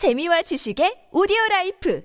재미와 지식의 오디오 life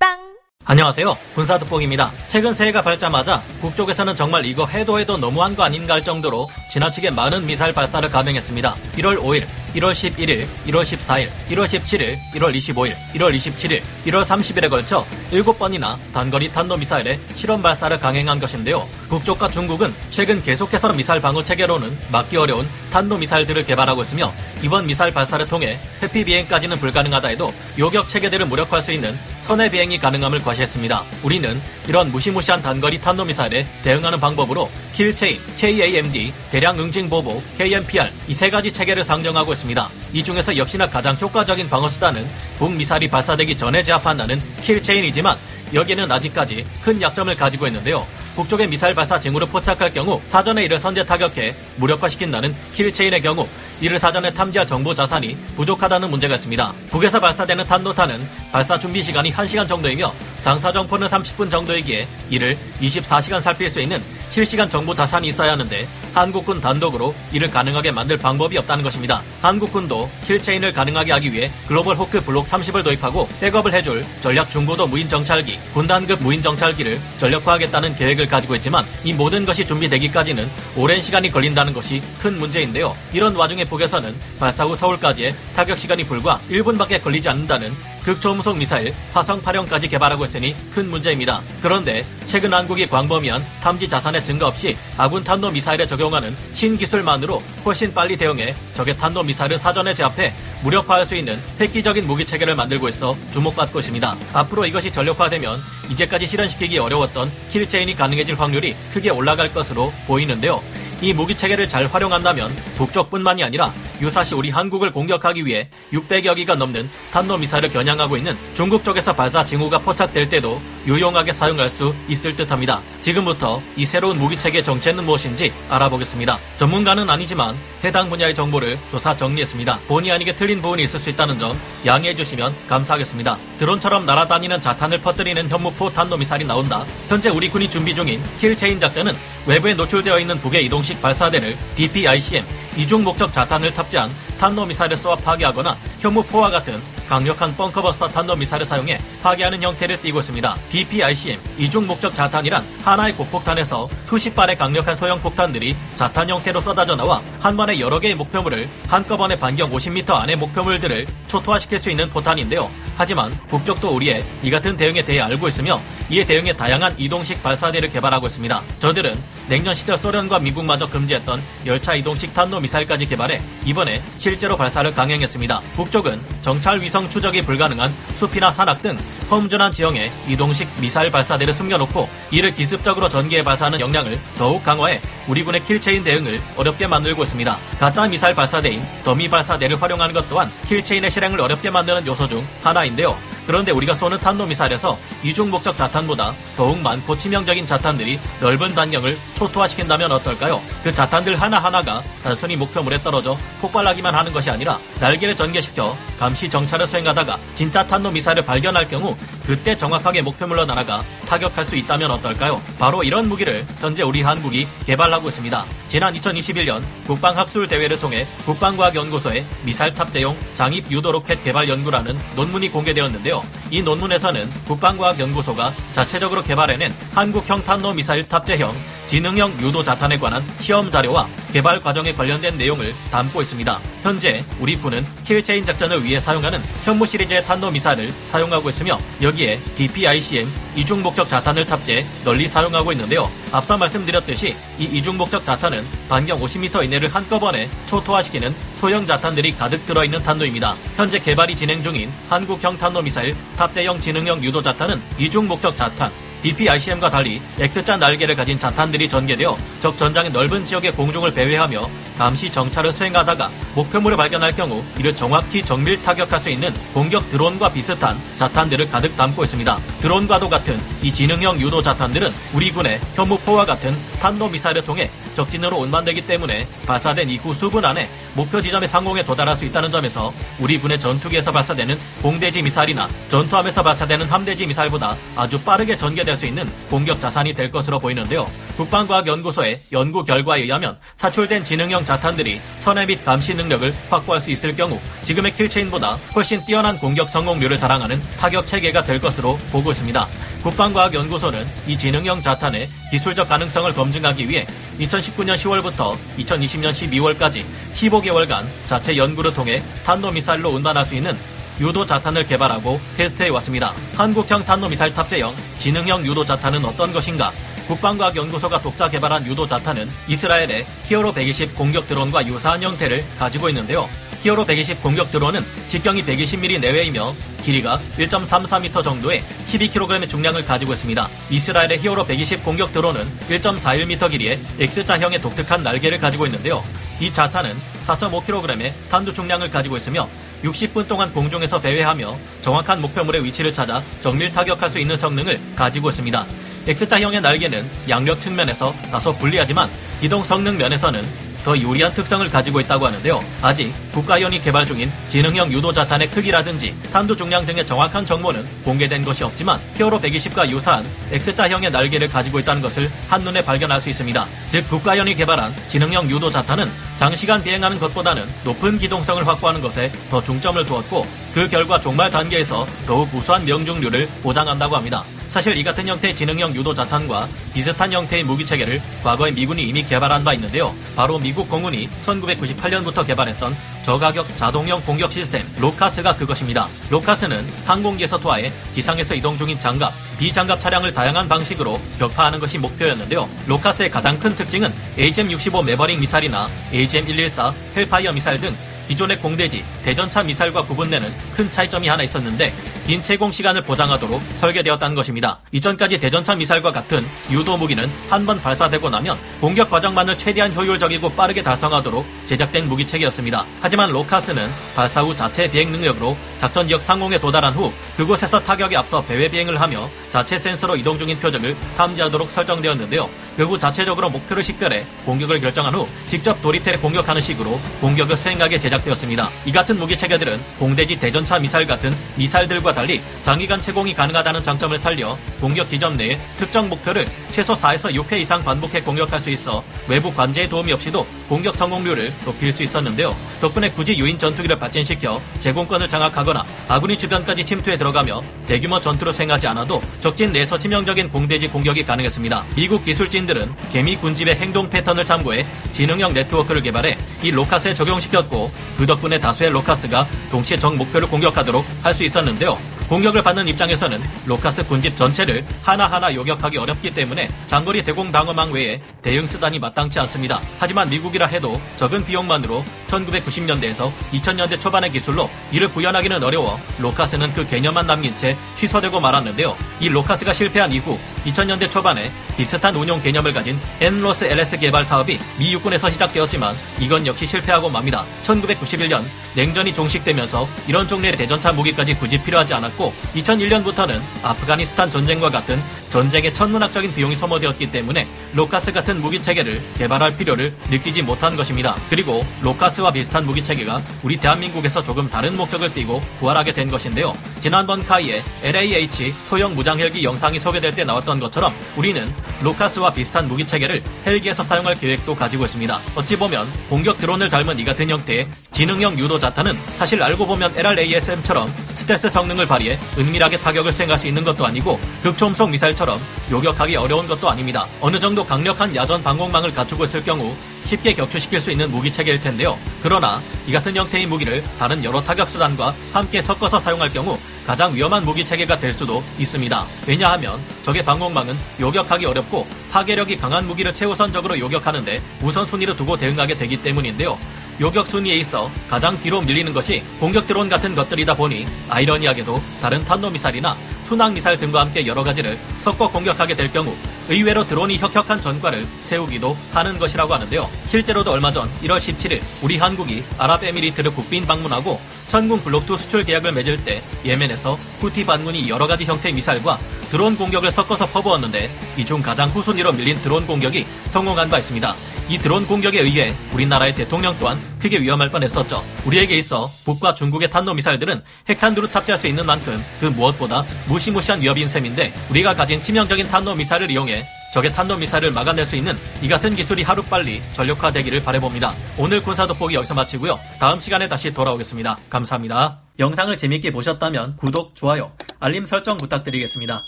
팟빵 안녕하세요. 군사특보입니다. 최근 새해가 밝자마자 북쪽에서는 정말 이거 해도 해도 너무한 거 아닌가 할 정도로 지나치게 많은 미사일 발사를 감행했습니다. 1월 5일, 1월 11일, 1월 14일, 1월 17일, 1월 25일, 1월 27일, 1월 30일에 걸쳐 7번이나 단거리 탄도미사일의 실험 발사를 강행한 것인데요. 북쪽과 중국은 최근 계속해서 미사일 방어 체계로는 막기 어려운 탄도미사일들을 개발하고 있으며 이번 미사일 발사를 통해 회피 비행까지는 불가능하다 해도 요격 체계들을 무력화할 수 있는 선의 비행이 가능함을 과시했습니다. 우리는 이런 무시무시한 단거리 탄도미사일에 대응하는 방법으로 kill chain, KAMD, 대량 응징 보복, KMPR 이 세 가지 체계를 상정하고 있습니다. 이 중에서 역시나 가장 효과적인 방어 수단은 북미사일이 발사되기 전에 제압한다는 kill chain이지만 여기에는 아직까지 큰 약점을 가지고 있는데요. 북쪽의 미사일 발사 징후를 포착할 경우 사전에 이를 선제 타격해 무력화시킨다는 kill chain의 경우 이를 사전에 탐지할 정보 자산이 부족하다는 문제가 있습니다. 북에서 발사되는 탄도탄은 발사 준비 시간이 1시간 정도이며 장사정포는 30분 정도이기에 이를 24시간 살필 수 있는 실시간 정보 자산이 있어야 하는데 한국군 단독으로 이를 가능하게 만들 방법이 없다는 것입니다. 한국군도 kill chain을 가능하게 하기 위해 글로벌 호크 블록 30을 도입하고 백업을 해줄 전략 중고도 무인 정찰기, 군단급 무인 정찰기를 전력화하겠다는 계획을 가지고 있지만 이 모든 것이 준비되기까지는 오랜 시간이 걸린다는 것이 큰 문제인데요. 이런 와중에 북에서는 발사 후 서울까지의 타격 시간이 불과 1분밖에 걸리지 않는다는 극초음속 미사일 화성 8형까지 개발하고 있으니 큰 문제입니다. 그런데 최근 한국이 광범위한 탐지 자산의 증가 없이 아군 탄도 미사일에 적용하는 신기술만으로 훨씬 빨리 대응해 적의 탄도 미사일을 사전에 제압해 무력화할 수 있는 획기적인 무기 체계를 만들고 있어 주목받고 있습니다. 앞으로 이것이 전력화되면 이제까지 실현시키기 어려웠던 킬체인이 가능해질 확률이 크게 올라갈 것으로 보이는데요. 이 무기 체계를 잘 활용한다면 북쪽뿐만이 아니라 유사시 우리 한국을 공격하기 위해 600여 기가 넘는 탄도미사일을 겨냥하고 있는 중국 쪽에서 발사 징후가 포착될 때도 유용하게 사용할 수 있을 듯합니다. 지금부터 이 새로운 무기 체계 정체는 무엇인지 알아보겠습니다. 전문가는 아니지만 해당 분야의 정보를 조사 정리했습니다. 본의 아니게 틀린 부분이 있을 수 있다는 점 양해해 주시면 감사하겠습니다. 드론처럼 날아다니는 자탄을 퍼뜨리는 현무 four 탄도미사일이 나온다. 현재 우리 군이 준비 중인 kill chain 작전은 외부에 노출되어 있는 북의 이동식 발사대를 DPICM 이중 목적 자탄을 탑재한 탄도미사일을 쏘아 파괴하거나 현무 four와 같은 강력한 bunker buster 탄도미사일을 사용해 파괴하는 형태를 띠고 있습니다. DPICM 이중 목적 자탄이란 하나의 고폭탄에서 수십 발의 강력한 소형 폭탄들이 자탄 형태로 쏟아져 나와 한 번에 여러 개의 목표물을 한꺼번에 반경 50m 안의 목표물들을 초토화시킬 수 있는 포탄인데요. 하지만 북쪽도 우리의 이 같은 대응에 대해 알고 있으며 이에 대응해 다양한 이동식 발사대를 개발하고 있습니다. 저들은 냉전 시절 소련과 미국마저 금지했던 열차 이동식 탄도 미사일까지 개발해 이번에 실제로 발사를 강행했습니다. 북쪽은 정찰 위성 추적이 불가능한 숲이나 산악 등 험준한 지형에 이동식 미사일 발사대를 숨겨놓고 이를 기습적으로 전기에 발사하는 역량을 더욱 강화해 우리 군의 kill chain 대응을 어렵게 만들고 있습니다. 가짜 미사일 발사대인 더미 발사대를 활용하는 것 또한 kill chain의 실행을 어렵게 만드는 요소 중 하나인데요. 그런데 우리가 쏘는 탄도미사일에서 이중 목적 자탄보다 더욱 많고 치명적인 자탄들이 넓은 반경을 초토화시킨다면 어떨까요? 그 자탄들 하나하나가 단순히 목표물에 떨어져 폭발하기만 하는 것이 아니라 날개를 전개시켜 감시 정찰을 수행하다가 진짜 탄도미사일을 발견할 경우 그때 정확하게 목표물로 날아가 타격할 수 있다면 어떨까요? 바로 이런 무기를 현재 우리 한국이 개발하고 있습니다. 지난 2021년 국방학술 대회를 통해 국방과학연구소의 미사일 탑재용 장입 유도 로켓 개발 연구라는 논문이 공개되었는데요. 이 논문에서는 국방과학연구소가 자체적으로 개발해낸 한국형 탄도 미사일 탑재형 지능형 유도 자탄에 관한 시험 자료와 개발 과정에 관련된 내용을 담고 있습니다. 현재 우리 군은 kill chain 작전을 위해 사용하는 현무 시리즈의 탄도 미사일을 사용하고 있으며 여기에 DPICM 이중 목적 자탄을 탑재 널리 사용하고 있는데요. 앞서 말씀드렸듯이 이 이중 목적 자탄은 반경 50m 이내를 한꺼번에 초토화시키는 소형 자탄들이 가득 들어있는 탄도입니다. 현재 개발이 진행 중인 한국형 탄도 미사일 탑재형 지능형 유도 자탄은 이중 목적 자탄 DPICM과 달리 X자 날개를 가진 자탄들이 전개되어 적 전장의 넓은 지역의 공중을 배회하며 감시 정찰을 수행하다가 목표물을 발견할 경우 이를 정확히 정밀 타격할 수 있는 공격 드론과 비슷한 자탄들을 가득 담고 있습니다. 드론과도 같은 이 지능형 유도 자탄들은 우리 군의 현무포와 같은 탄도 미사일을 통해 적진으로 운반되기 때문에 발사된 이후 수분 안에 목표 지점의 상공에 도달할 수 있다는 점에서 우리 군의 전투기에서 발사되는 공대지 미사일이나 전투함에서 발사되는 함대지 미사일보다 아주 빠르게 전개 설계될 수 있는 공격 자산이 될 것으로 보이는데요. 국방과학연구소의 연구 결과에 의하면 사출된 지능형 자탄들이 선회 및 감시 능력을 확보할 수 있을 경우 지금의 킬체인보다 훨씬 뛰어난 공격 성공률을 자랑하는 타격 체계가 될 것으로 보고 있습니다. 국방과학연구소는 이 지능형 자탄의 기술적 가능성을 검증하기 위해 2019년 10월부터 2020년 12월까지 15개월간 자체 연구를 통해 탄도미사일로 운반할 수 있는 유도 자탄을 개발하고 테스트해 왔습니다. 한국형 탄도미사일 탑재형 지능형 유도 자탄은 어떤 것인가? 국방과학연구소가 독자 개발한 유도 자탄은 이스라엘의 히어로 120 공격 드론과 유사한 형태를 가지고 있는데요. 히어로 120 공격 드론은 직경이 120mm 내외이며 길이가 1.34m 정도의 12kg의 중량을 가지고 있습니다. 이스라엘의 히어로 120 공격 드론은 1.41m 길이의 X자형의 독특한 날개를 가지고 있는데요. 이 자탄은 4.5kg의 탄두 중량을 가지고 있으며 60분 동안 공중에서 배회하며 정확한 목표물의 위치를 찾아 정밀 타격할 수 있는 성능을 가지고 있습니다. X자형의 날개는 양력 측면에서 다소 불리하지만 기동 성능 면에서는 더 유리한 특성을 가지고 있다고 하는데요. 아직 국가연이 개발 중인 지능형 유도 자탄의 크기라든지 탄두 중량 등의 정확한 정보는 공개된 것이 없지만 히어로 120과 유사한 X자형의 날개를 가지고 있다는 것을 한눈에 발견할 수 있습니다. 즉 국가연이 개발한 지능형 유도 자탄은 장시간 비행하는 것보다는 높은 기동성을 확보하는 것에 더 중점을 두었고 그 결과 종말 단계에서 더욱 우수한 명중률을 보장한다고 합니다. 사실 이 같은 형태의 지능형 유도 자탄과 비슷한 형태의 무기 체계를 과거에 미군이 이미 개발한 바 있는데요. 바로 미국 공군이 1998년부터 개발했던 저가격 자동형 공격 시스템 로카스가 그것입니다. 로카스는 항공기에서 투하해 기상에서 이동 중인 장갑, 비장갑 차량을 다양한 방식으로 격파하는 것이 목표였는데요. 로카스의 가장 큰 특징은 AGM-65 매버릭 미사일이나 AGM-114 헬파이어 미사일 등 기존의 공대지, 대전차 미사일과 구분되는 큰 차이점이 하나 있었는데 긴 체공 시간을 보장하도록 설계되었다는 것입니다. 이전까지 대전차 미사일과 같은 유도 무기는 한 번 발사되고 나면 공격 과정만을 최대한 효율적이고 빠르게 달성하도록 제작된 무기 체계였습니다. 하지만 로카스는 발사 후 자체 비행 능력으로 작전 지역 상공에 도달한 후 그곳에서 타격에 앞서 배회 비행을 하며 자체 센서로 이동 중인 표적을 탐지하도록 설정되었는데요. 그 후 자체적으로 목표를 식별해 공격을 결정한 후 직접 돌입해 공격하는 식으로 공격을 수행하게 제작되었습니다. 이 같은 무기 체계들은 공대지 대전차 미사일 같은 미사일들과 달리 장기간 채공이 가능하다는 장점을 살려 공격 지점 내에 특정 목표를 최소 4에서 6회 이상 반복해 공격할 수 있어 외부 관제의 도움이 없이도 공격 성공률을 높일 수 있었는데요. 덕분에 굳이 유인 전투기를 발진시켜 제공권을 장악하거나 아군이 주변까지 침투해 들어가며 대규모 전투를 수행하지 않아도 적진 내에서 치명적인 공대지 공격이 가능했습니다. 미국 기술진들은 개미 군집의 행동 패턴을 참고해 지능형 네트워크를 개발해 이 로카스에 적용시켰고 그 덕분에 다수의 로카스가 동시에 적 목표를 공격하도록 할 수 있었는데요. 공격을 받는 입장에서는 로카스 군집 전체를 하나하나 요격하기 어렵기 때문에 장거리 대공 방어망 외에 대응 수단이 마땅치 않습니다. 하지만 미국이라 해도 적은 비용만으로 1990년대에서 2000년대 초반의 기술로 이를 구현하기는 어려워 로카스는 그 개념만 남긴 채 취소되고 말았는데요. 이 로카스가 실패한 이후 2000년대 초반에 비슷한 운용 개념을 가진 NLOS LS 개발 사업이 미 육군에서 시작되었지만 이것 역시 실패하고 맙니다. 1991년 냉전이 종식되면서 이런 종류의 대전차 무기까지 굳이 필요하지 않았고 2001년부터는 아프가니스탄 전쟁과 같은 전쟁의 천문학적인 비용이 소모되었기 때문에 로카스 같은 무기 체계를 개발할 필요를 느끼지 못한 것입니다. 그리고 로카스와 비슷한 무기 체계가 우리 대한민국에서 조금 다른 목적을 띠고 부활하게 된 것인데요. 지난번 카이의 LAH 소형 무장 헬기 영상이 소개될 때 나왔던 것처럼 우리는 로카스와 비슷한 무기 체계를 헬기에서 사용할 계획도 가지고 있습니다. 어찌 보면 공격 드론을 닮은 이 같은 형태의 지능형 유도 자탄은 사실 알고 보면 LRASM처럼 스텔스 성능을 발휘해 은밀하게 타격을 수행할 수 있는 것도 아니고 극초음속 미사일처럼 요격하기 어려운 것도 아닙니다. 어느 정도 강력한 야전 방공망을 갖추고 있을 경우 쉽게 격추시킬 수 있는 무기 체계일 텐데요. 그러나 이 같은 형태의 무기를 다른 여러 타격 수단과 함께 섞어서 사용할 경우 가장 위험한 무기 체계가 될 수도 있습니다. 왜냐하면 적의 방공망은 요격하기 어렵고 파괴력이 강한 무기를 최우선적으로 요격하는데 우선순위를 두고 대응하게 되기 때문인데요. 요격 순위에 있어 가장 뒤로 밀리는 것이 공격 드론 같은 것들이다 보니 아이러니하게도 다른 탄도미사일이나 순항미사일 등과 함께 여러 가지를 섞어 공격하게 될 경우 의외로 드론이 혁혁한 전과를 세우기도 하는 것이라고 하는데요. 실제로도 얼마 전 1월 17일 우리 한국이 아랍에미리트를 국빈 방문하고 천군 블록2 수출 계약을 맺을 때 예멘에서 후티 반군이 여러 가지 형태의 미사일과 드론 공격을 섞어서 퍼부었는데 이 중 가장 후순위로 밀린 드론 공격이 성공한 바 있습니다. 이 드론 공격에 의해 우리나라의 대통령 또한 크게 위험할 뻔했었죠. 우리에게 있어 북과 중국의 탄도 미사일들은 핵탄두로 탑재할 수 있는 만큼 그 무엇보다 무시무시한 위협인 셈인데 우리가 가진 치명적인 탄도 미사일을 이용해 적의 탄도미사일을 막아낼 수 있는 이 같은 기술이 하루빨리 전력화되기를 바라봅니다. 오늘 군사 돋보기 여기서 마치고요. 다음 시간에 다시 돌아오겠습니다. 감사합니다. 영상을 재밌게 보셨다면 구독, 좋아요, 알림 설정 부탁드리겠습니다.